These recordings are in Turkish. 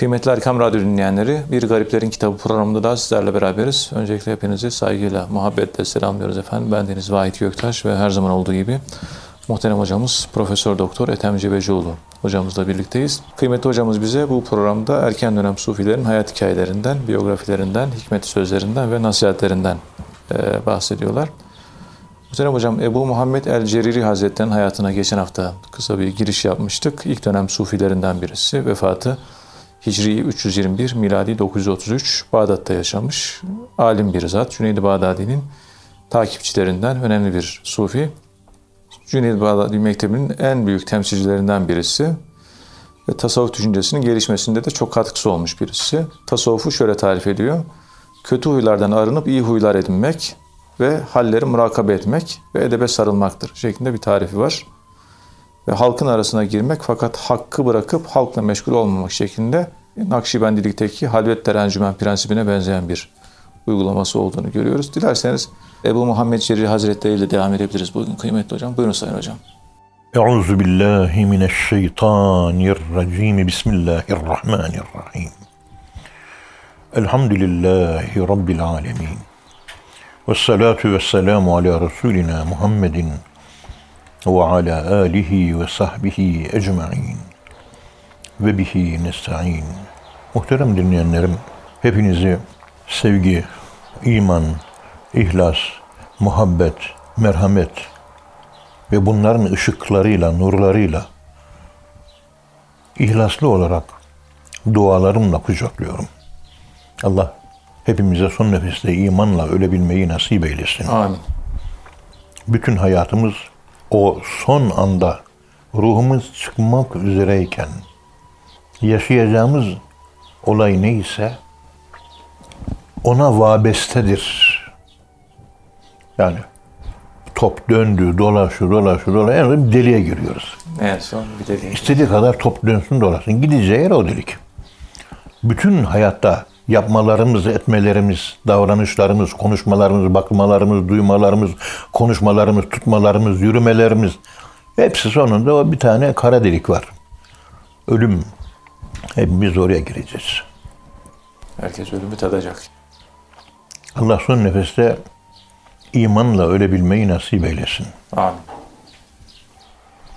Kıymetli Erkam Radyo dinleyenleri, Bir Gariplerin Kitabı programında da sizlerle beraberiz. Öncelikle hepinizi saygıyla, muhabbetle selamlıyoruz efendim. Ben Deniz Vahit Göktaş ve her zaman olduğu gibi muhterem hocamız Profesör Doktor Ethem Cebecioğlu hocamızla birlikteyiz. Kıymetli hocamız bize bu programda erken dönem sufilerin hayat hikayelerinden, biyografilerinden, hikmet sözlerinden ve nasihatlerinden e, bahsediyorlar. Muhterem hocam Ebu Muhammed el-Ceriri Hazretleri'nin hayatına geçen hafta kısa bir giriş yapmıştık. İlk dönem sufilerinden birisi. Vefatı Hicri 321, miladi 933 Bağdat'ta yaşamış. Alim bir zat. Cüneyd-i Bağdadi'nin takipçilerinden önemli bir sufi. Cüneyd-i Bağdadi Mektebi'nin en büyük temsilcilerinden birisi. Ve tasavvuf düşüncesinin gelişmesinde de çok katkısı olmuş birisi. Tasavvufu şöyle tarif ediyor. Kötü huylardan arınıp iyi huylar edinmek ve halleri murakabe etmek ve edebe sarılmaktır şeklinde bir tarifi var ve halkın arasına girmek fakat hakkı bırakıp halkla meşgul olmamak şeklinde Nakşibendilikteki halvet encümen prensibine benzeyen bir uygulaması olduğunu görüyoruz. Dilerseniz Ebu Muhammed Cerri Hazretleri ile devam edebiliriz bugün kıymetli hocam. Buyurun Sayın Hocam. Euzu billahi mineşşeytanirracim. Bismillahirrahmanirrahim. Elhamdülillahi Rabbil alemin. Ve salatu ve selamu ala Resulina Muhammedin ve ala alihi ve sahbihi ecma'in ve bihi nesta'in. Muhterem dinleyenlerim, hepinizi sevgi, iman, ihlas, muhabbet, merhamet ve bunların ışıklarıyla, nurlarıyla ihlaslı olarak dualarımla kucaklıyorum. Allah hepimize son nefeste imanla ölebilmeyi nasip eylesin. Amin. Bütün hayatımız o son anda ruhumuz çıkmak üzereyken yaşayacağımız olay neyse ona vabestedir. Yani top döndü, dolaşıyor, dolaşıyor, dolaşıyor. En bir deliğe giriyoruz. Evet son bir deliğe. İstediği kadar top dönsün dolaşsın. Gideceği yer o delik. Bütün hayatta yapmalarımız, etmelerimiz, davranışlarımız, konuşmalarımız, bakmalarımız, duymalarımız, konuşmalarımız, tutmalarımız, yürümelerimiz hepsi sonunda o bir tane kara delik var. Ölüm. Hepimiz oraya gireceğiz. Herkes ölümü tadacak. Allah son nefeste imanla ölebilmeyi nasip eylesin. Amin.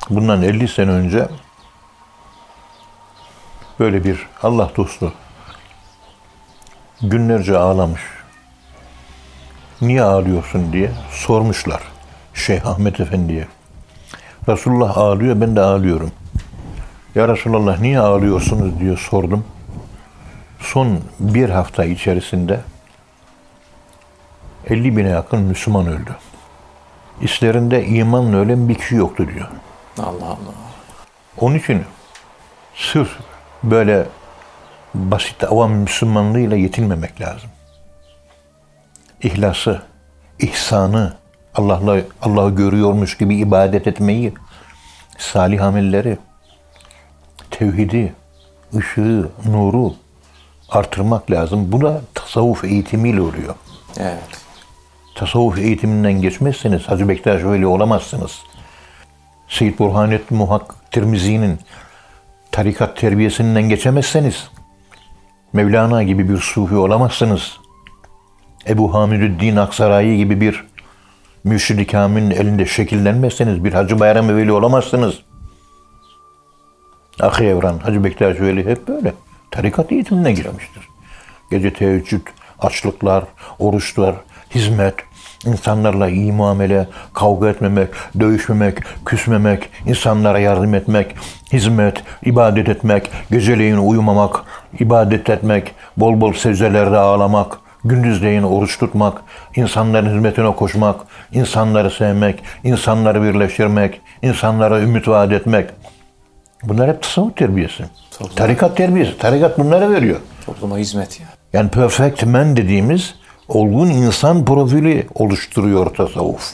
Bundan 50 sene önce böyle bir Allah dostu günlerce ağlamış. Niye ağlıyorsun diye sormuşlar Şeyh Ahmet Efendi'ye. Resulullah ağlıyor, ben de ağlıyorum. Ya Resulallah niye ağlıyorsunuz diye sordum. Son bir hafta içerisinde 50 bine yakın Müslüman öldü. İşlerinde imanla ölen bir kişi yoktu diyor. Allah Allah. Onun için sırf böyle basit avam Müslümanlığıyla yetinmemek lazım. İhlası, ihsanı, Allah'la Allah'ı görüyormuş gibi ibadet etmeyi, salih amelleri, tevhidi, ışığı, nuru artırmak lazım. Bu da tasavvuf eğitimiyle oluyor. Evet. Tasavvuf eğitiminden geçmezseniz Hacı Bektaş Veli olamazsınız. Seyyid Burhanettin Muhakkak Tirmizi'nin tarikat terbiyesinden geçemezseniz Mevlana gibi bir sufi olamazsınız. Ebu Hamidüddin Aksaray gibi bir mürşid-i kamilin elinde şekillenmezseniz bir Hacı Bayram Veli olamazsınız. Akı Evran, Hacı Bektaş Veli hep böyle. Tarikat eğitimine girmiştir. Gece teheccüd, açlıklar, oruçlar, hizmet, insanlarla iyi muamele, kavga etmemek, dövüşmemek, küsmemek, insanlara yardım etmek, hizmet, ibadet etmek, geceleyin uyumamak, ibadet etmek, bol bol secdelerde ağlamak, gündüzleyin oruç tutmak, insanların hizmetine koşmak, insanları sevmek, insanları birleştirmek, insanlara ümit vaat etmek. Bunlar hep tasavvuf terbiyesi. Toplum. Tarikat terbiyesi. Tarikat bunları veriyor. Topluma hizmet ya. Yani perfect man dediğimiz olgun insan profili oluşturuyor tasavvuf.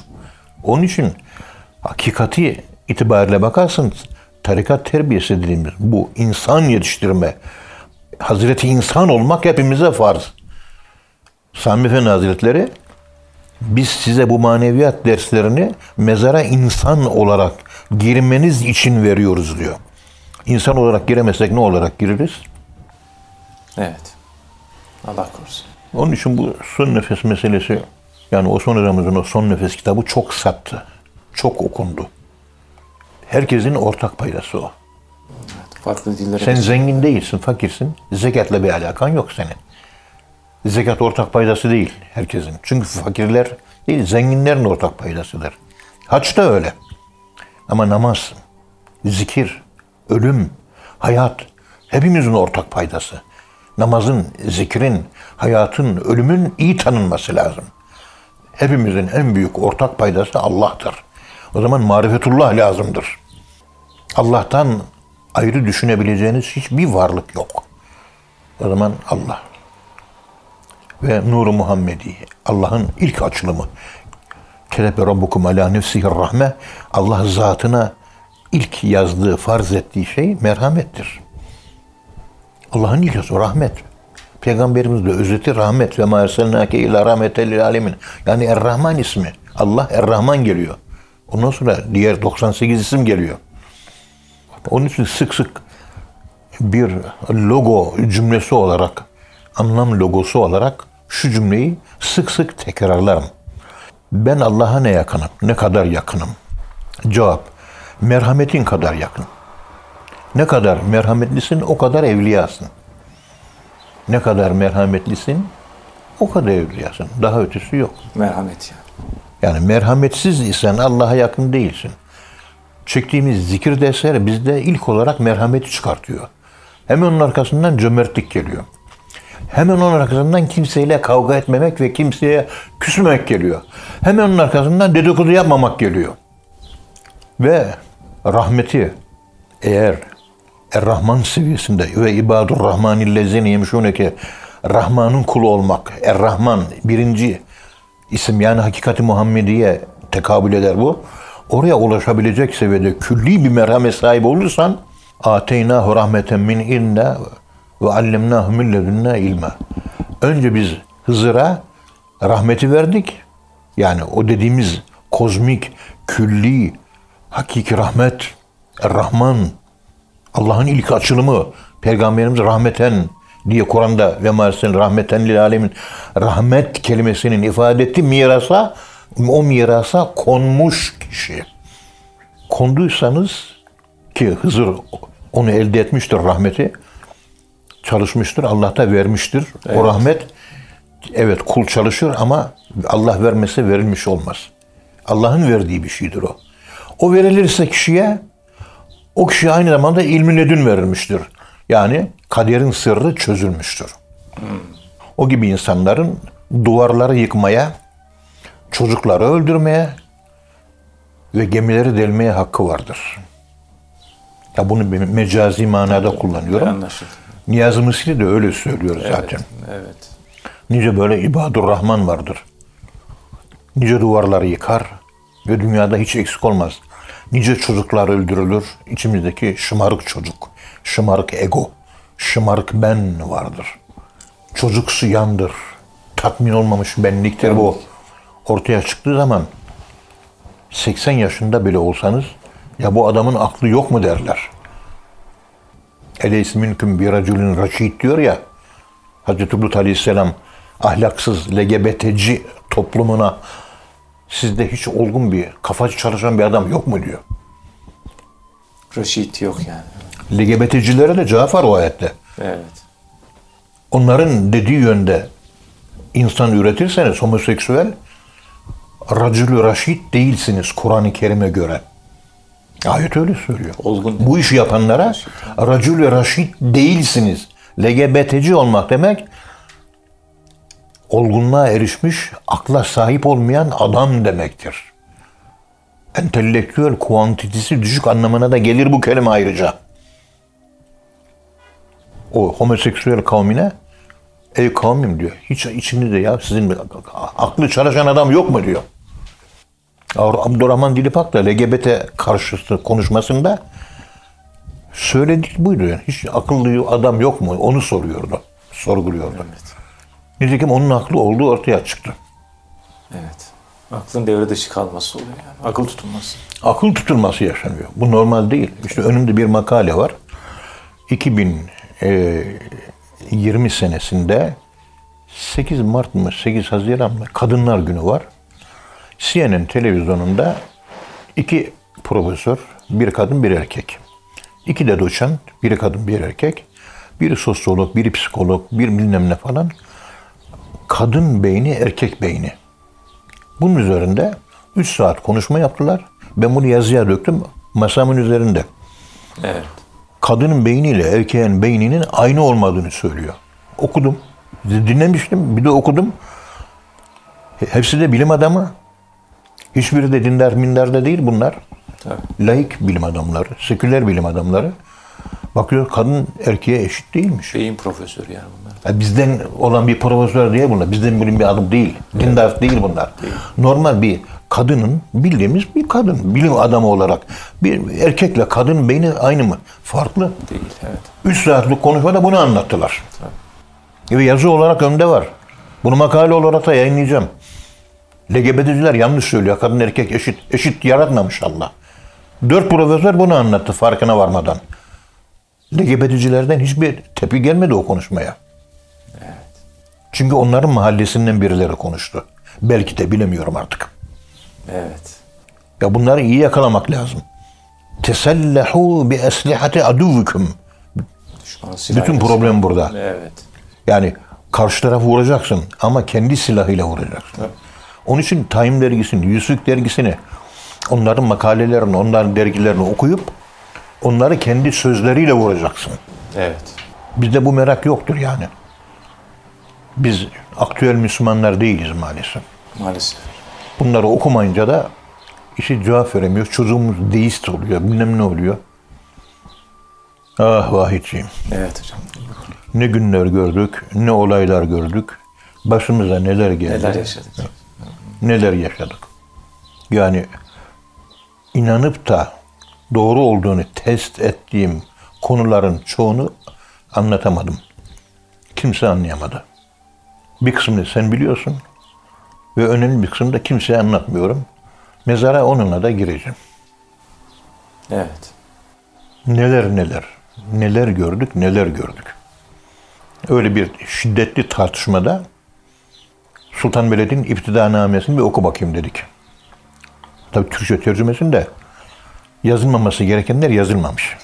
Onun için hakikati itibariyle bakarsınız tarikat terbiyesi dediğimiz bu insan yetiştirme, Hazreti insan olmak hepimize farz. Sami Efendi Hazretleri biz size bu maneviyat derslerini mezara insan olarak girmeniz için veriyoruz diyor. İnsan olarak giremezsek ne olarak gireriz? Evet. Allah korusun. Onun için bu son nefes meselesi yani Osman Ramazan o son nefes kitabı çok sattı. Çok okundu. Herkesin ortak paydası o. Farklı dillere Sen zengin değilsin, fakirsin. Zekatla bir alakan yok senin. Zekat ortak paydası değil herkesin. Çünkü fakirler değil, zenginlerin ortak paydasıdır. Haç da öyle. Ama namaz, zikir, ölüm, hayat hepimizin ortak paydası. Namazın, zikrin, hayatın, ölümün iyi tanınması lazım. Hepimizin en büyük ortak paydası Allah'tır. O zaman marifetullah lazımdır. Allah'tan ayrı düşünebileceğiniz hiçbir varlık yok. O zaman Allah. Ve Nur-u Muhammedi, Allah'ın ilk açılımı. Kelebe Rabbukum ala nefsihir rahme, Allah zatına ilk yazdığı, farz ettiği şey merhamettir. Allah'ın ilk yazı rahmet. Peygamberimiz de özeti rahmet ve ila rahmeten lil alemin. Yani Er-Rahman ismi. Allah Er-Rahman geliyor. Ondan sonra diğer 98 isim geliyor. Onun için sık sık bir logo cümlesi olarak, anlam logosu olarak şu cümleyi sık sık tekrarlarım. Ben Allah'a ne yakınım? Ne kadar yakınım? Cevap, merhametin kadar yakın. Ne kadar merhametlisin o kadar evliyasın. Ne kadar merhametlisin o kadar evliyasın. Daha ötesi yok. merhamet yani. Yani merhametsiz isen Allah'a yakın değilsin. Çektiğimiz zikir dersleri bizde ilk olarak merhameti çıkartıyor. Hemen onun arkasından cömertlik geliyor. Hemen onun arkasından kimseyle kavga etmemek ve kimseye küsmemek geliyor. Hemen onun arkasından dedikodu yapmamak geliyor. Ve rahmeti eğer Er-Rahman seviyesinde ve ibadur rahmanillezine yemşuneke Rahman'ın kulu olmak. Er-Rahman birinci isim yani hakikati Muhammediye tekabül eder bu. Oraya ulaşabilecek seviyede külli bir merhamet sahibi olursan ateynahu rahmeten min inna ve allemnahu min ledunna ilma. Önce biz Hızır'a rahmeti verdik. Yani o dediğimiz kozmik, külli, hakiki rahmet, Er-Rahman, Allah'ın ilk açılımı, Peygamberimiz rahmeten diye Kur'an'da ve maalesef rahmeten lil alemin rahmet kelimesinin ifade ettiği mirasa o mirasa konmuş kişi. Konduysanız ki Hızır onu elde etmiştir rahmeti çalışmıştır. Allah da vermiştir. O rahmet evet kul çalışır ama Allah vermese verilmiş olmaz. Allah'ın verdiği bir şeydir o. O verilirse kişiye o kişi aynı zamanda ilmi ledün verilmiştir. Yani kaderin sırrı çözülmüştür. O gibi insanların duvarları yıkmaya, çocukları öldürmeye ve gemileri delmeye hakkı vardır. Ya bunu mecazi manada kullanıyorum. Anlaşıldı. Niyazi Mısri de öyle söylüyor zaten. Evet. Nice böyle ibadur Rahman vardır. Nice duvarları yıkar ve dünyada hiç eksik olmaz. Nice çocuklar öldürülür. İçimizdeki şımarık çocuk, şımarık ego, şımarık ben vardır. Çocuksu yandır. Tatmin olmamış benliktir bu. Ortaya çıktığı zaman 80 yaşında bile olsanız ya bu adamın aklı yok mu derler. Eleysi minkum bir raculun raşid diyor ya. Hazreti Lut Aleyhisselam ahlaksız, LGBT'ci toplumuna sizde hiç olgun bir, kafacı çalışan bir adam yok mu diyor. Reşit yok yani. LGBT'cilere de cevap var o ayette. Evet. Onların dediği yönde insan üretirseniz homoseksüel, racülü raşid değilsiniz Kur'an-ı Kerim'e göre. Ayet öyle söylüyor. Olgun. Bu işi yapanlara racülü raşid değilsiniz. LGBT'ci olmak demek olgunluğa erişmiş, akla sahip olmayan adam demektir. Entelektüel kuantitesi düşük anlamına da gelir bu kelime ayrıca. O homoseksüel kavmine ey kavmim diyor. Hiç içinizde ya sizin aklı çalışan adam yok mu diyor. Abdurrahman Dilipak da LGBT karşıtı konuşmasında söyledik buydu yani. Hiç akıllı adam yok mu? Onu soruyordu. Sorguluyordu. Evet. Nitekim onun aklı olduğu ortaya çıktı. Evet. Aklın devre dışı kalması oluyor yani. Akıl tutulması. Akıl tutulması yaşanıyor. Bu normal değil. İşte önümde bir makale var. 2000 e, 20 senesinde 8 Mart mı 8 Haziran mı Kadınlar Günü var. CNN televizyonunda iki profesör, bir kadın bir erkek. İki de doçent, biri kadın bir erkek. Biri sosyolog, biri psikolog, bir bilmem ne falan. Kadın beyni, erkek beyni. Bunun üzerinde 3 saat konuşma yaptılar. Ben bunu yazıya döktüm masamın üzerinde. Evet. Kadının beyniyle erkeğin beyninin aynı olmadığını söylüyor. Okudum. Dinlemiştim. Bir de okudum. Hepsi de bilim adamı. Hiçbiri de dindar mindar da değil bunlar. Tabii. Laik bilim adamları, seküler bilim adamları. Bakıyor kadın erkeğe eşit değilmiş. Beyin profesörü yani bunlar. Ya bizden olan bir profesör diye bunlar. Bizden bilim bir adım değil. Dindar değil bunlar. Normal bir kadının bildiğimiz bir kadın. Bilim adamı olarak. Bir erkekle kadın beyni aynı mı? Farklı. Değil, evet. 3 saatlik konuşmada bunu anlattılar. Ve yazı olarak önde var. Bunu makale olarak da yayınlayacağım. LGBT'ciler yanlış söylüyor. Kadın erkek eşit. Eşit yaratmamış Allah. Dört profesör bunu anlattı farkına varmadan. LGBT'cilerden hiçbir tepki gelmedi o konuşmaya. Çünkü onların mahallesinden birileri konuştu. Belki de bilemiyorum artık. Evet. Ya bunları iyi yakalamak lazım. Tesellahu bi eslihati aduvikum. Bütün problem burada. Evet. Yani karşı tarafı vuracaksın ama kendi silahıyla vuracaksın. Onun için Time dergisini, Yüzük dergisini, onların makalelerini, onların dergilerini okuyup onları kendi sözleriyle vuracaksın. Evet. Bizde bu merak yoktur yani. Biz aktüel Müslümanlar değiliz maalesef. Maalesef. Bunları okumayınca da işi cevap veremiyor. Çocuğumuz deist oluyor, bilmem ne oluyor. Ah vahidciğim. Evet hocam. Ne günler gördük, ne olaylar gördük. Başımıza neler geldi. Neler yaşadık. neler yaşadık. Yani inanıp da doğru olduğunu test ettiğim konuların çoğunu anlatamadım. Kimse anlayamadı. Bir kısmını sen biliyorsun ve önemli bir kısmını da kimseye anlatmıyorum. Mezara onunla da gireceğim. Evet. Neler neler, neler gördük, neler gördük. Öyle bir şiddetli tartışmada Sultan Veled'in İptidanamesini bir oku bakayım dedik. Tabii Türkçe tercümesinde yazılmaması gerekenler yazılmamış.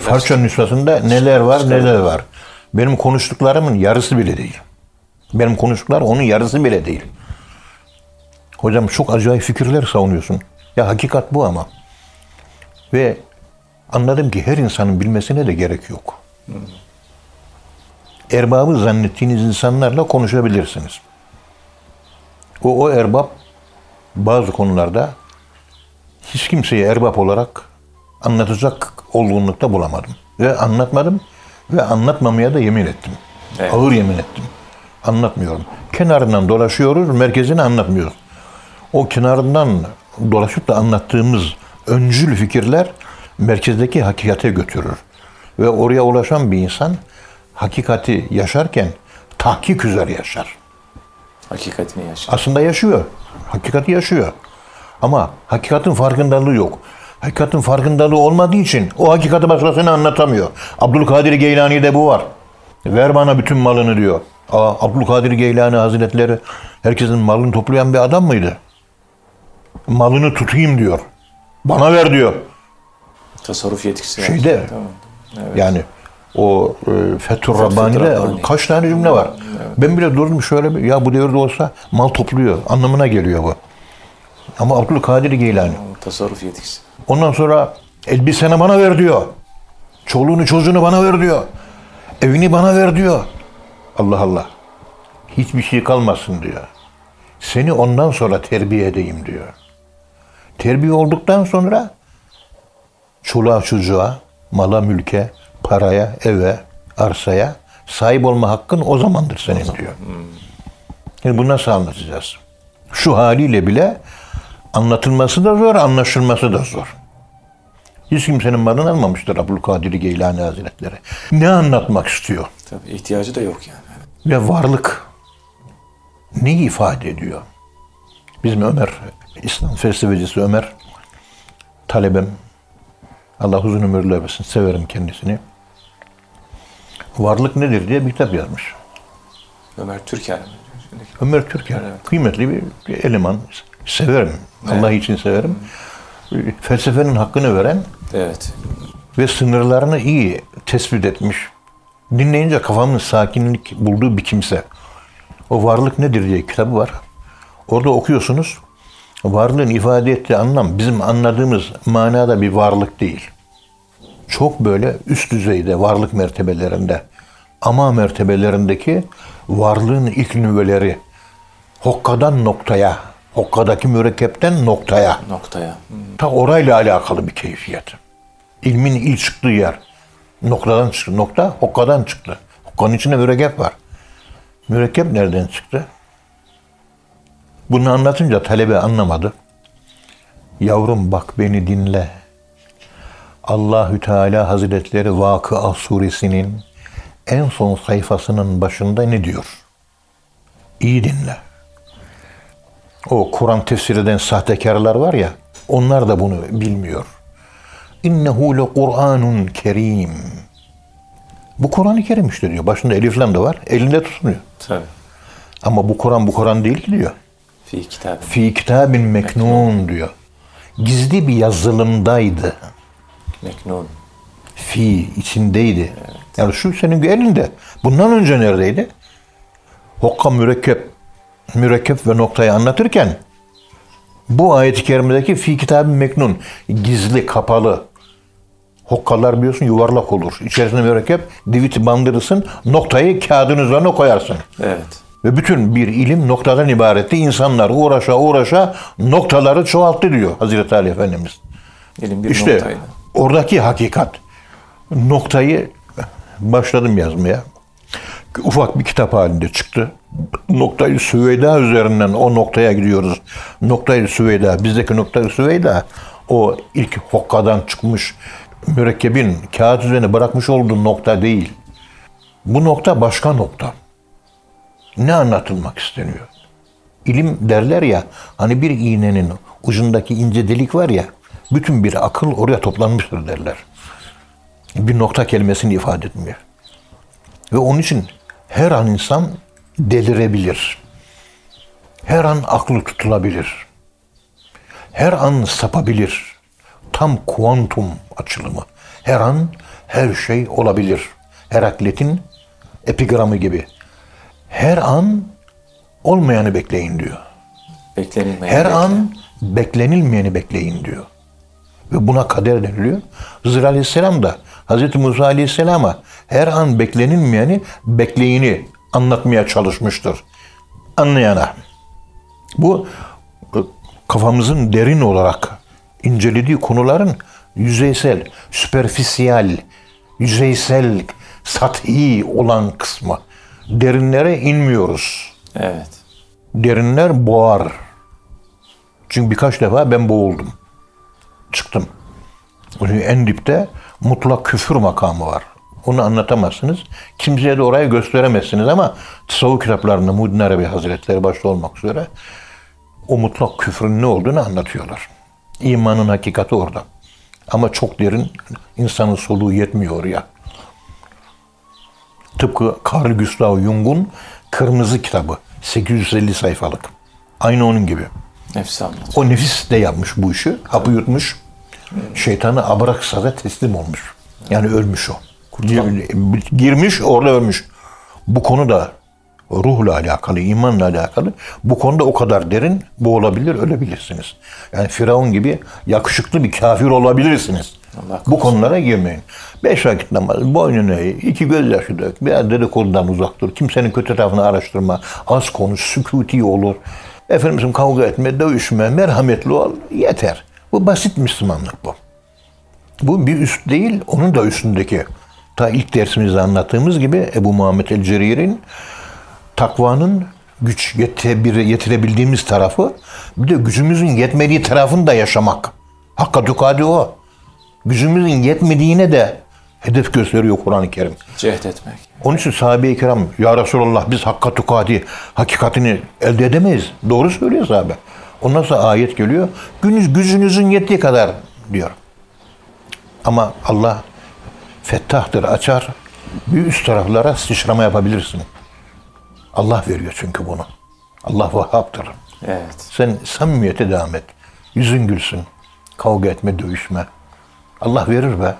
Farsça nüshasında neler var neler var. Benim konuştuklarımın yarısı bile değil. Benim konuştuklarım onun yarısı bile değil. Hocam çok acayip fikirler savunuyorsun. Ya hakikat bu ama. Ve anladım ki her insanın bilmesine de gerek yok. Erbabı zannettiğiniz insanlarla konuşabilirsiniz. O, o erbab bazı konularda hiç kimseyi erbap olarak anlatacak olgunlukta bulamadım. Ve anlatmadım ve anlatmamaya da yemin ettim. Evet. Ağır yemin ettim. Anlatmıyorum. Kenarından dolaşıyoruz, merkezini anlatmıyoruz. O kenarından dolaşıp da anlattığımız öncül fikirler merkezdeki hakikate götürür. Ve oraya ulaşan bir insan hakikati yaşarken tahkik üzere yaşar. hakikatini yaşadık. Aslında yaşıyor. Hakikati yaşıyor. Ama hakikatin farkındalığı yok. Hakikatin farkındalığı olmadığı için o hakikati başkasına anlatamıyor. Abdülkadir Geylani'de bu var. Ver bana bütün malını diyor. Aa, Abdülkadir Geylani Hazretleri herkesin malını toplayan bir adam mıydı? Malını tutayım diyor. Bana ver diyor. Tasarruf yetkisi. Şeyde Tamam. Evet. yani o e, Fethur Rabbani'de Rabbani. kaç tane cümle var. Ben bile durdum şöyle ya bu devirde olsa mal topluyor anlamına geliyor bu. Ama Abdülkadir Geylani. Tasarruf yetkisi. Ondan sonra elbiseni bana ver diyor. Çoluğunu çocuğunu bana ver diyor. Evini bana ver diyor. Allah Allah. Hiçbir şey kalmasın diyor. Seni ondan sonra terbiye edeyim diyor. Terbiye olduktan sonra çoluğa çocuğa, mala mülke, paraya, eve, arsaya sahip olma hakkın o zamandır senin diyor. Yani bunu nasıl anlatacağız? Şu haliyle bile anlatılması da zor, anlaşılması da zor. Hiç kimsenin malını almamıştır Abdülkadir Geylani Hazretleri. Ne anlatmak istiyor? Tabii ihtiyacı da yok yani. Ve varlık neyi ifade ediyor? Bizim Ömer, İslam felsefecisi Ömer, talebem, Allah uzun ömürler versin, severim kendisini. Varlık nedir diye bir kitap yazmış. Ömer Türker mi? Ömer Türker. Evet. Kıymetli bir eleman. Severim. Allah için severim. Felsefenin hakkını veren Evet. ve sınırlarını iyi tespit etmiş. Dinleyince kafamın sakinlik bulduğu bir kimse. O varlık nedir diye kitabı var. Orada okuyorsunuz. Varlığın ifade ettiği anlam bizim anladığımız manada bir varlık değil. Çok böyle üst düzeyde varlık mertebelerinde ama mertebelerindeki varlığın ilk nüveleri hokkadan noktaya, hokkadaki mürekkepten noktaya Noktaya. Ta orayla alakalı bir keyfiyet. İlmin ilk çıktığı yer. Noktadan çıktı. Nokta hokkadan çıktı. Hokkanın içinde mürekkep var. Mürekkep nereden çıktı? Bunu anlatınca talebe anlamadı. Yavrum bak beni dinle. Allahü Teala Hazretleri Vakıa suresinin en son sayfasının başında ne diyor? İyi dinle. O Kur'an tefsir eden sahtekarlar var ya, onlar da bunu bilmiyor. İnnehu le Kur'anun kerim. Bu Kur'an-ı Kerim işte diyor. Başında elif lam da var. Elinde tutunuyor. Tabii. Ama bu Kur'an bu Kur'an değil ki diyor. Fi kitabı. Fi kitabin meknun diyor. Gizli bir yazılımdaydı. Meknun. Fi içindeydi. Yani şu senin elinde. Bundan önce neredeydi? Hokka mürekkep, mürekkep ve noktayı anlatırken bu ayet-i kerimedeki fi kitabı meknun gizli, kapalı. Hokkalar biliyorsun yuvarlak olur. İçerisine mürekkep, diviti bandırırsın, noktayı kağıdın üzerine koyarsın. Evet. Ve bütün bir ilim noktadan ibaretti. İnsanlar uğraşa uğraşa noktaları çoğalttı diyor Hazreti Ali Efendimiz. İlim bir İşte noktaydı. oradaki hakikat. Noktayı başladım yazmaya. Ufak bir kitap halinde çıktı. Noktayı Süveyda üzerinden o noktaya gidiyoruz. Noktayı Süveyda, bizdeki noktayı Süveyda o ilk hokkadan çıkmış mürekkebin kağıt üzerine bırakmış olduğu nokta değil. Bu nokta başka nokta. Ne anlatılmak isteniyor? İlim derler ya, hani bir iğnenin ucundaki ince delik var ya, bütün bir akıl oraya toplanmıştır derler. Bir nokta kelimesini ifade etmiyor. Ve onun için her an insan delirebilir. Her an aklı tutulabilir. Her an sapabilir. Tam kuantum açılımı. Her an her şey olabilir. Heraklet'in epigramı gibi. Her an olmayanı bekleyin diyor. Beklenilmeyen. Her bekle- an beklenilmeyeni bekleyin diyor. Ve buna kader deniliyor. Hızır Aleyhisselam da Hz. Musa Aleyhisselam'a her an beklenilmeyeni bekleyini anlatmaya çalışmıştır. Anlayana. Bu e, kafamızın derin olarak incelediği konuların yüzeysel, süperfisiyel, yüzeysel, sathi olan kısmı. Derinlere inmiyoruz Evet. derinler boğar. Çünkü birkaç defa ben boğuldum. Çıktım. En dipte mutlak küfür makamı var. Onu anlatamazsınız. Kimseye de orayı gösteremezsiniz ama tasavvuf kitaplarında Muhyiddin Arabi Hazretleri başta olmak üzere o mutlak küfrün ne olduğunu anlatıyorlar. İmanın hakikati orada. Ama çok derin insanın soluğu yetmiyor oraya. Tıpkı Carl Gustav Jung'un Kırmızı kitabı. 850 sayfalık. Aynı onun gibi. Nefsi anlatıyor. O nefis de yapmış bu işi. Hapı yutmuş. Şeytanı Abraksa'da teslim olmuş. Yani ölmüş o. Gir- Girmiş orada ölmüş. Bu konu da ruhla alakalı, imanla alakalı. Bu konuda o kadar derin, bu olabilir, ölebilirsiniz. Yani Firavun gibi yakışıklı bir kafir olabilirsiniz. Allah Bu konulara girmeyin. Beş vakit namaz, boynunu eğ, iki gözyaşı dök, biraz dedikodudan uzak dur. Kimsenin kötü tarafını araştırma, az konuş, sükuti olur. Efendim kavga etme, dövüşme, merhametli ol, yeter. Bu basit Müslümanlık bu. Bu bir üst değil, onun da üstündeki. Ta ilk dersimizde anlattığımız gibi Ebu Muhammed el-Cerir'in takvanın güç yetirebildiğimiz tarafı, bir de gücümüzün yetmediği tarafını da yaşamak. Hakka tukadi o. Gücümüzün yetmediğine de hedef gösteriyor Kur'an-ı Kerim. Cehd etmek. Onun için sahabe-i kiram, Ya Resulallah biz hakka tukadi, hakikatini elde edemeyiz. Doğru söylüyor sahabe. Ondan sonra ayet geliyor. Günüz, gücünüzün yettiği kadar diyor. Ama Allah fettahtır, açar. bir üst taraflara sıçrama yapabilirsin. Allah veriyor çünkü bunu. Allah Vahhab'dır. Evet. Sen samimiyete devam et. Yüzün gülsün. Kavga etme, dövüşme. Allah verir be.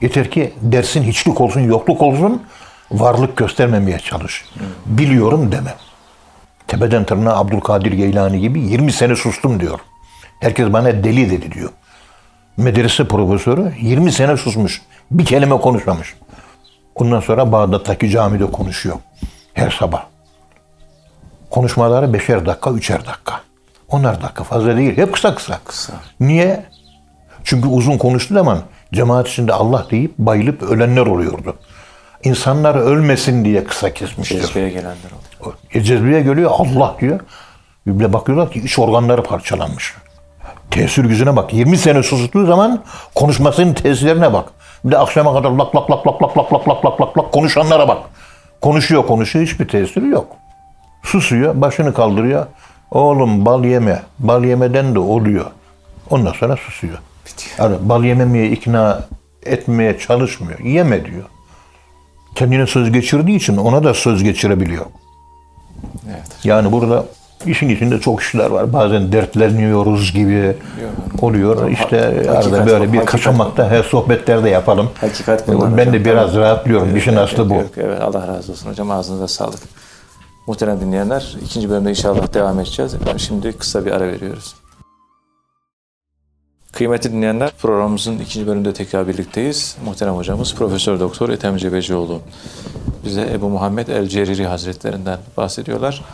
Yeter ki dersin hiçlik olsun, yokluk olsun, varlık göstermemeye çalış. Biliyorum deme. Tepeden tırnağa Abdülkadir Geylani gibi 20 sene sustum diyor. Herkes bana deli dedi diyor. Medrese profesörü 20 sene susmuş. Bir kelime konuşmamış. Ondan sonra Bağdat'taki camide konuşuyor. Her sabah. Konuşmaları beşer dakika, üçer dakika. Onar dakika fazla değil. Hep kısa kısa. Kısa. Niye? Çünkü uzun konuştuğu zaman cemaat içinde Allah deyip bayılıp ölenler oluyordu. İnsanlar ölmesin diye kısa kesmiştir. Cezbeye gelenler oluyor. E, cezbeye geliyor Allah diyor. Bir de bakıyorlar ki iç organları parçalanmış. Tesir gücüne bak. 20 sene susuttuğu zaman konuşmasının tesirlerine bak. Bir de akşama kadar lak lak lak lak lak lak lak lak lak lak lak konuşanlara bak. Konuşuyor konuşuyor hiçbir tesiri yok. Susuyor başını kaldırıyor. Oğlum bal yeme. Bal yemeden de oluyor. Ondan sonra susuyor. Yani bal yememeye ikna etmeye çalışmıyor. Yeme diyor. Kendine söz geçirdiği için ona da söz geçirebiliyor. Evet. Yani burada işin içinde çok işler var. Bazen dertleniyoruz gibi oluyor. İşte Hakikat arada böyle bir kaçamakta her sohbetlerde yapalım. Hakikat bunlar Ben de hocam. biraz rahatlıyorum. İşin aslı bu. Yok, evet Allah razı olsun hocam. Ağzınıza sağlık. Muhterem dinleyenler ikinci bölümde inşallah devam edeceğiz. Efendim şimdi kısa bir ara veriyoruz. Kıymetli dinleyenler programımızın ikinci bölümünde tekrar birlikteyiz. Muhterem hocamız Profesör Doktor Ethem Cebecioğlu bize Ebu Muhammed El Ceriri Hazretlerinden bahsediyorlar.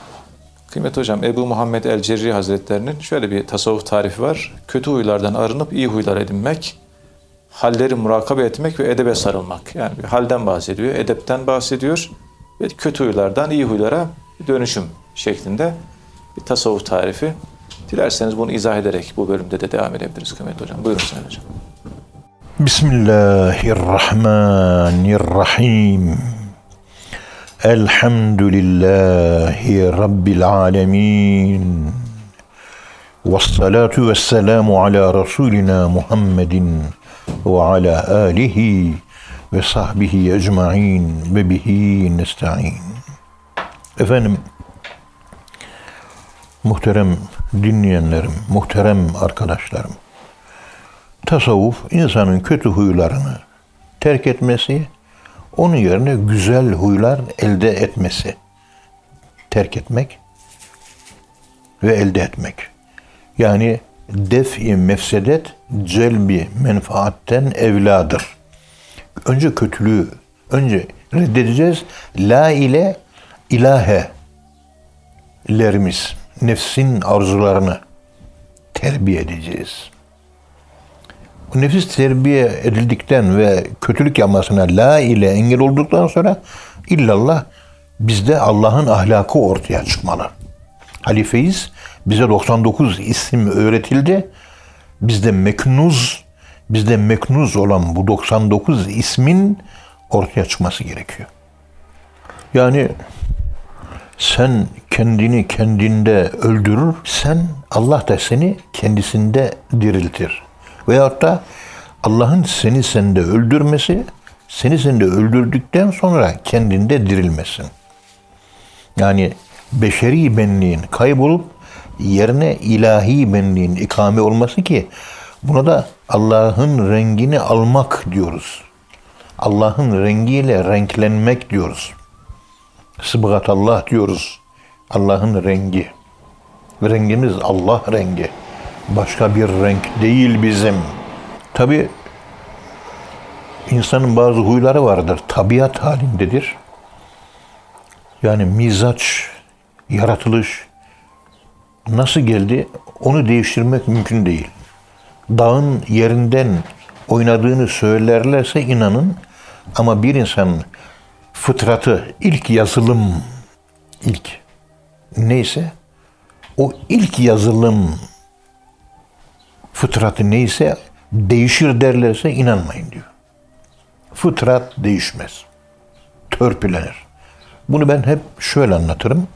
Kıymetli hocam Ebu Muhammed El Ceriri Hazretlerinin şöyle bir tasavvuf tarifi var. Kötü huylardan arınıp iyi huylar edinmek, halleri murakabe etmek ve edebe sarılmak. Yani bir halden bahsediyor, edepten bahsediyor ve kötü huylardan iyi huylara dönüşüm şeklinde bir tasavvuf tarifi. Dilerseniz bunu izah ederek bu bölümde de devam edebiliriz kıymetli hocam. Buyurun Sayın Hocam. Bismillahirrahmanirrahim. Elhamdülillahi Rabbil alemin. Vessalatu vesselamu ala Resulina Muhammedin ve ala alihi ve sahbihi ecma'in ve bihi nesta'in. Efendim, muhterem dinleyenlerim, muhterem arkadaşlarım, tasavvuf insanın kötü huylarını terk etmesi, onun yerine güzel huylar elde etmesi. Terk etmek ve elde etmek. Yani def-i mefsedet celbi menfaatten evladır. Önce kötülüğü, önce reddedeceğiz. La ile ilahe lerimiz, nefsin arzularını terbiye edeceğiz. Bu nefis terbiye edildikten ve kötülük yapmasına la ile engel olduktan sonra illallah bizde Allah'ın ahlakı ortaya çıkmalı. Halifeyiz. Bize 99 isim öğretildi. Bizde meknuz, bizde meknuz olan bu 99 ismin ortaya çıkması gerekiyor. Yani sen kendini kendinde öldürür, sen Allah da seni kendisinde diriltir. Veyahut da Allah'ın seni sende öldürmesi, seni sende öldürdükten sonra kendinde dirilmesin. Yani beşeri benliğin kaybolup yerine ilahi benliğin ikame olması ki buna da Allah'ın rengini almak diyoruz. Allah'ın rengiyle renklenmek diyoruz. Sıbgat Allah diyoruz. Allah'ın rengi. Rengimiz Allah rengi. Başka bir renk değil bizim. Tabi insanın bazı huyları vardır. Tabiat halindedir. Yani mizaç, yaratılış nasıl geldi onu değiştirmek mümkün değil. Dağın yerinden oynadığını söylerlerse inanın ama bir insanın fıtratı, ilk yazılım, ilk neyse o ilk yazılım fıtratı neyse değişir derlerse inanmayın diyor. Fıtrat değişmez. Törpülenir. Bunu ben hep şöyle anlatırım.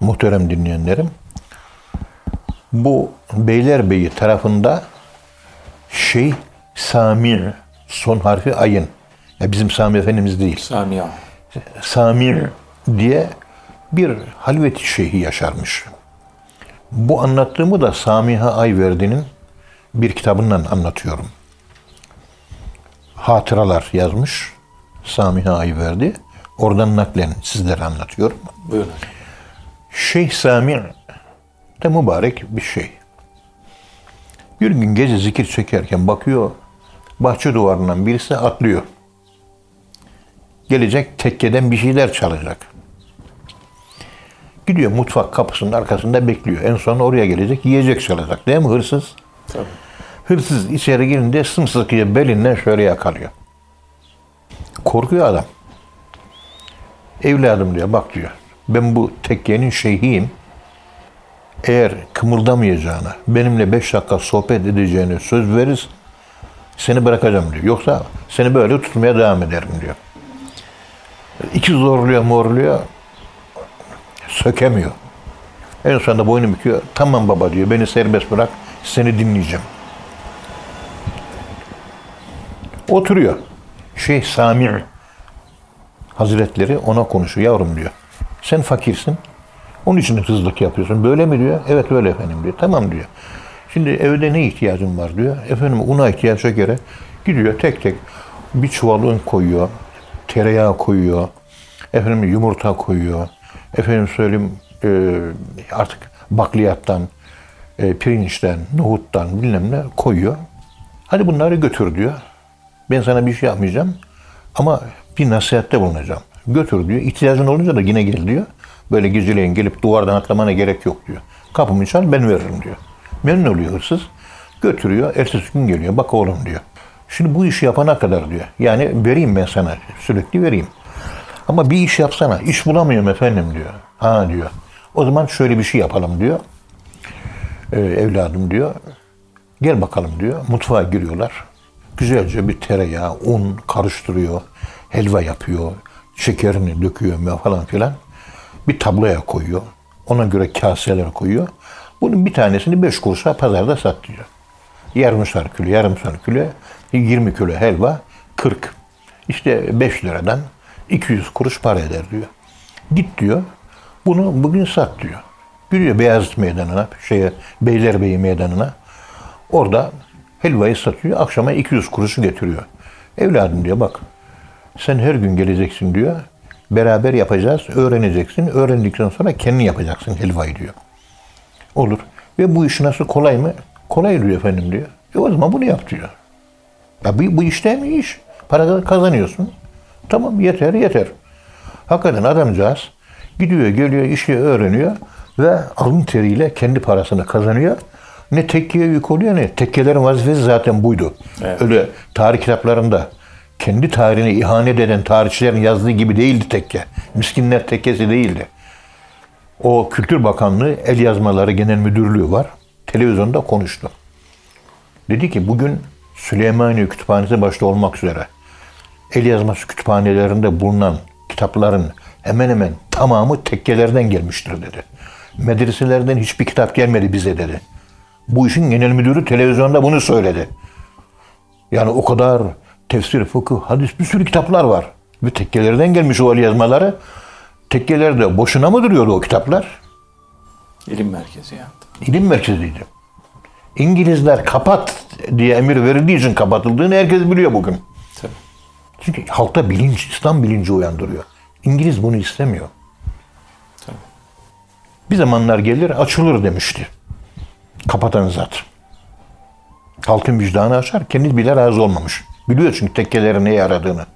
Muhterem dinleyenlerim. Bu Beylerbeyi tarafında şey Sami son harfi ayın. Ya bizim Sami Efendimiz değil. Samiha. Sami diye bir halveti şeyhi yaşarmış. Bu anlattığımı da Samiha Ayverdi'nin bir kitabından anlatıyorum. Hatıralar yazmış Samiha Ayverdi. Oradan naklen sizlere anlatıyorum. Buyurun. Şeyh Sami de mübarek bir şey. Bir gün gece zikir çekerken bakıyor, bahçe duvarından birisi atlıyor. Gelecek tekkeden bir şeyler çalacak. Gidiyor mutfak kapısının arkasında bekliyor. En son oraya gelecek, yiyecek çalacak. Değil mi hırsız? Tabii. Hırsız içeri girince sımsıkıya belinden şöyle yakalıyor. Korkuyor adam. Evladım diyor bak diyor. Ben bu tekkenin şeyhiyim. Eğer kımıldamayacağına, benimle beş dakika sohbet edeceğine söz verir, seni bırakacağım diyor. Yoksa seni böyle tutmaya devam ederim diyor. İki zorluyor morluyor, sökemiyor. En sonunda boynu büküyor. Tamam baba diyor, beni serbest bırak, seni dinleyeceğim. Oturuyor. Şeyh Sami Hazretleri ona konuşuyor. Yavrum diyor. Sen fakirsin. Onun için hırsızlık yapıyorsun. Böyle mi diyor? Evet öyle efendim diyor. Tamam diyor. Şimdi evde ne ihtiyacın var diyor. Efendim una ihtiyaca göre gidiyor tek tek bir çuval un koyuyor. Tereyağı koyuyor. Efendim yumurta koyuyor. Efendim söyleyeyim e, artık bakliyattan, e, pirinçten, nohuttan bilmem ne koyuyor. Hadi bunları götür diyor. Ben sana bir şey yapmayacağım ama bir nasihatte bulunacağım. Götür diyor. İhtiyacın olunca da yine gel diyor. Böyle geceleyin gelip duvardan atlamana gerek yok diyor. Kapımı çal ben veririm diyor. Memnun oluyor hırsız. Götürüyor. Ertesi gün geliyor. Bak oğlum diyor. Şimdi bu işi yapana kadar diyor. Yani vereyim ben sana. Sürekli vereyim. Ama bir iş yapsana. İş bulamıyorum efendim diyor. Ha diyor. O zaman şöyle bir şey yapalım diyor. Ee, evladım diyor. Gel bakalım diyor. Mutfağa giriyorlar. Güzelce bir tereyağı, un karıştırıyor. Helva yapıyor. Şekerini döküyor falan filan. Bir tabloya koyuyor. Ona göre kaseler koyuyor. Bunun bir tanesini 5 kuruşa pazarda satıyor. Yarımşar kilo, yarımşar kilo, 20 kilo helva 40. İşte 5 liradan 200 kuruş para eder diyor. Git diyor. Bunu bugün sat diyor. Gidiyor Beyazıt Meydanı'na, şeye, Beylerbeyi Meydanı'na. Orada helvayı satıyor. Akşama 200 kuruşu getiriyor. Evladım diyor bak. Sen her gün geleceksin diyor. Beraber yapacağız. Öğreneceksin. Öğrendikten sonra kendin yapacaksın helvayı diyor. Olur. Ve bu iş nasıl kolay mı? Kolay diyor efendim diyor. E o zaman bunu yap diyor. Ya bu, bu işte mi iş? Para kazanıyorsun. Tamam yeter yeter. Hakikaten adamcağız gidiyor geliyor işi öğreniyor ve alın teriyle kendi parasını kazanıyor. Ne tekkeye yük oluyor ne. Tekkelerin vazifesi zaten buydu. Evet. Öyle tarih kitaplarında kendi tarihine ihanet eden tarihçilerin yazdığı gibi değildi tekke. Miskinler tekkesi değildi. O Kültür Bakanlığı El Yazmaları Genel Müdürlüğü var. Televizyonda konuştu. Dedi ki bugün Süleymaniye Kütüphanesi başta olmak üzere el yazması kütüphanelerinde bulunan kitapların hemen hemen tamamı tekkelerden gelmiştir dedi. Medreselerden hiçbir kitap gelmedi bize dedi. Bu işin genel müdürü televizyonda bunu söyledi. Yani o kadar tefsir, fıkıh, hadis bir sürü kitaplar var. Ve tekkelerden gelmiş o el yazmaları. Tekkelerde boşuna mı duruyordu o kitaplar? İlim merkezi yani. İlim merkeziydi. İngilizler kapat diye emir verildiği için kapatıldığını herkes biliyor bugün. Tabii. Çünkü halkta bilinç, İslam bilinci uyandırıyor. İngiliz bunu istemiyor. Tabii. Bir zamanlar gelir açılır demişti. Kapatan zat. Halkın vicdanı açar, kendi bile razı olmamış. Biliyor çünkü tekkelerin neye yaradığını.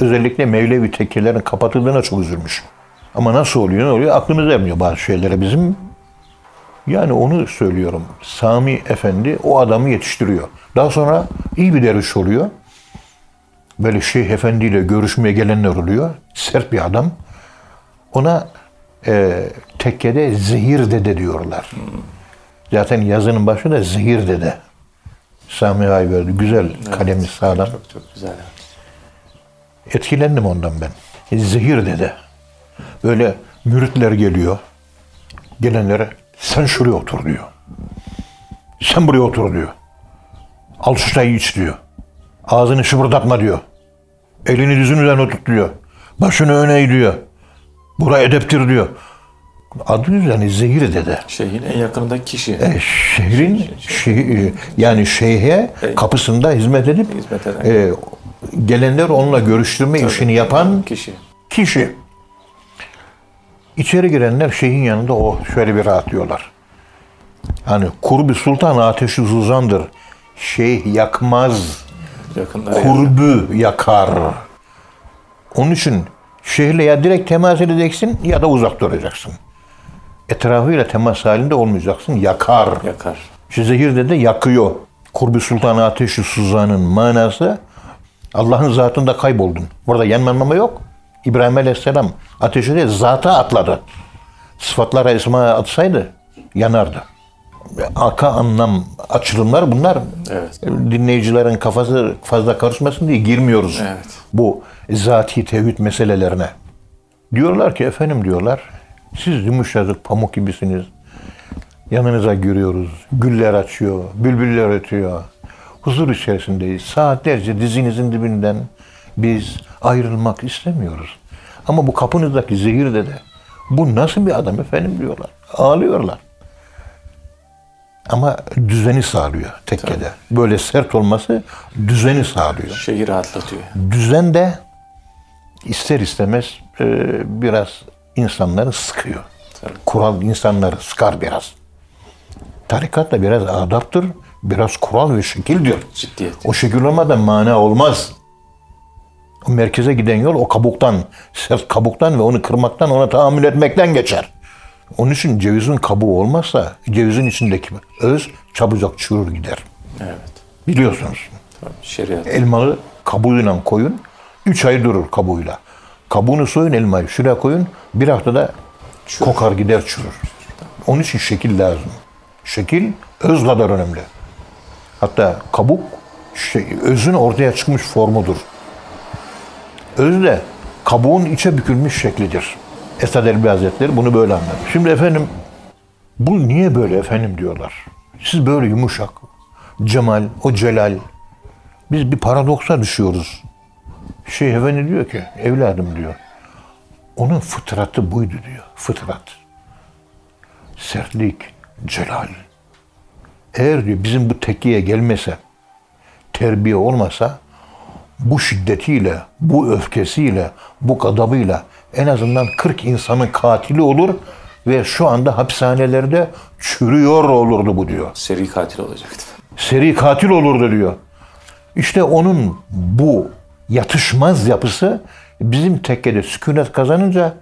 Özellikle Mevlevi tekkelerin kapatıldığına çok üzülmüş. Ama nasıl oluyor, ne oluyor? Aklımız ermiyor bazı şeylere bizim. Yani onu söylüyorum. Sami Efendi o adamı yetiştiriyor. Daha sonra iyi bir derviş oluyor. Böyle Şeyh Efendi ile görüşmeye gelenler oluyor. Sert bir adam. Ona e, tekkede zehir dede diyorlar. Zaten yazının başı da zehir dede. Sami Ayverdi. Güzel kalemi sağlam. Çok çok güzel. Etkilendim ondan ben. Zehir dede. Böyle müritler geliyor. Gelenlere sen şuraya otur diyor. Sen buraya otur diyor. Al şu çayı iç diyor. Ağzını şıpırdatma diyor. Elini dizin üzerine tut diyor. Başını öne eğiyor. Bura edeptir diyor. Adı üzerine zehir dede. Şeyhin en yakınındaki kişi. E, şehrin şeh- yani şeyhe kapısında hizmet edip Hizmet eden. e, gelenler onunla görüştürme işini yapan Kişi. kişi. İçeri girenler şeyhin yanında o şöyle bir rahatlıyorlar. Hani kurbi sultan ateşi zuzandır. Şeyh yakmaz, Yakınlar. kurbü yakar. Onun için şeyhle ya direkt temas edeceksin ya da uzak duracaksın. Etrafıyla temas halinde olmayacaksın. Yakar. Yakar. Şu zehirde de yakıyor. Kurbi Sultan Ateşi Suzan'ın manası Allah'ın zatında kayboldun. Burada yanmanma yok. İbrahim Aleyhisselam ateşe de zata atladı. Sıfatlara isma atsaydı yanardı. Arka anlam açılımlar bunlar. Evet. Dinleyicilerin kafası fazla karışmasın diye girmiyoruz. Evet. Bu zati tevhid meselelerine. Diyorlar ki efendim diyorlar siz yumuşacık pamuk gibisiniz. Yanınıza giriyoruz. Güller açıyor, bülbüller ötüyor. Huzur içerisindeyiz. Saatlerce dizinizin dibinden biz ayrılmak istemiyoruz. Ama bu kapınızdaki zehirde de bu nasıl bir adam efendim diyorlar. Ağlıyorlar. Ama düzeni sağlıyor tekkede. Böyle sert olması düzeni sağlıyor. Şeyi rahatlatıyor. Düzen de ister istemez e, biraz insanları sıkıyor. Tabii. Kural insanları sıkar biraz. Tarikat da biraz adaptır, biraz kural ve şekildir. Ciddiyet. O şekil olmadan mana olmaz. Merkeze giden yol o kabuktan, sert kabuktan ve onu kırmaktan, ona tahammül etmekten geçer. Onun için cevizin kabuğu olmazsa cevizin içindeki öz çabucak çürür gider. Evet. Biliyorsunuz. Tabii. Şeriat. Elmalı kabuğuyla koyun. Üç ay durur kabuğuyla. Kabuğunu soyun elmayı. Şuraya koyun. Bir haftada kokar gider çürür. Onun için şekil lazım. Şekil öz kadar önemli. Hatta kabuk şey, özün ortaya çıkmış formudur. Öz de kabuğun içe bükülmüş şeklidir. Esad Elbi Hazretleri bunu böyle anladı. Şimdi efendim bu niye böyle efendim diyorlar. Siz böyle yumuşak, cemal, o celal, biz bir paradoksa düşüyoruz. Şeyh Efendi diyor ki, evladım diyor, onun fıtratı buydu diyor, fıtrat. Sertlik, celal. Eğer diyor bizim bu tekkiye gelmese, terbiye olmasa, bu şiddetiyle, bu öfkesiyle, bu gadabıyla en azından 40 insanın katili olur ve şu anda hapishanelerde çürüyor olurdu bu diyor Seri katil olacaktı. seri katil olurdu diyor. İşte onun bu yatışmaz yapısı bizim tekkede sükunet kazanınca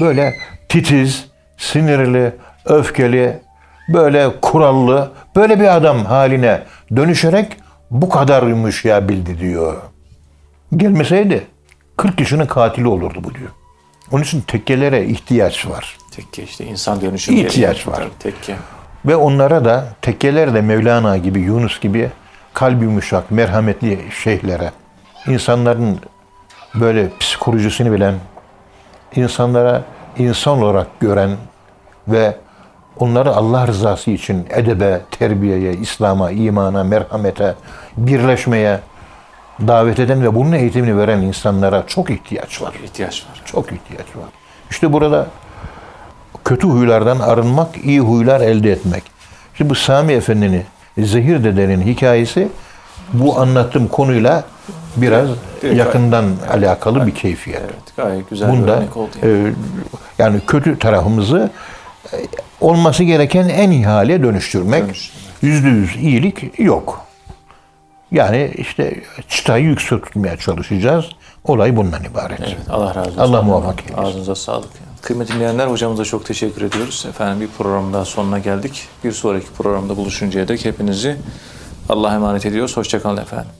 böyle titiz, sinirli, öfkeli, böyle kurallı, böyle bir adam haline dönüşerek bu kadar yumuşayabildi diyor. Gelmeseydi 40 kişinin katili olurdu bu diyor. Onun için tekkelere ihtiyaç var. Tekke işte insan dönüşümü. İhtiyaç var. Tekke. Ve onlara da tekkeler de Mevlana gibi, Yunus gibi kalbi yumuşak, merhametli şeyhlere, insanların böyle psikolojisini bilen, insanlara insan olarak gören ve onları Allah rızası için edebe, terbiyeye, İslam'a, imana, merhamete, birleşmeye davet eden ve bunun eğitimini veren insanlara çok ihtiyaç var. ihtiyaç var. Çok ihtiyaç var. İşte burada kötü huylardan arınmak, iyi huylar elde etmek. Şimdi bu Sami Efendi'nin, Zehir Dede'nin hikayesi bu anlattığım konuyla biraz yakından alakalı bir keyfiyet. Evet gayet güzel bir Bunda örnek oldu. Yani. e, yani kötü tarafımızı e, olması gereken en iyi hale. Dönüştürmek. Yüzde yüz iyilik yok. Yani işte çıtayı yüksek tutmaya çalışacağız. Olay bundan ibaret. Evet, Allah razı olsun. Allah muvaffak eylesin. Ağzınıza sağlık. Kıymetli dinleyenler hocamıza çok teşekkür ediyoruz. Efendim bir program daha sonuna geldik. Bir sonraki programda buluşuncaya dek hepinizi Allah'a emanet ediyoruz. Hoşçakalın efendim.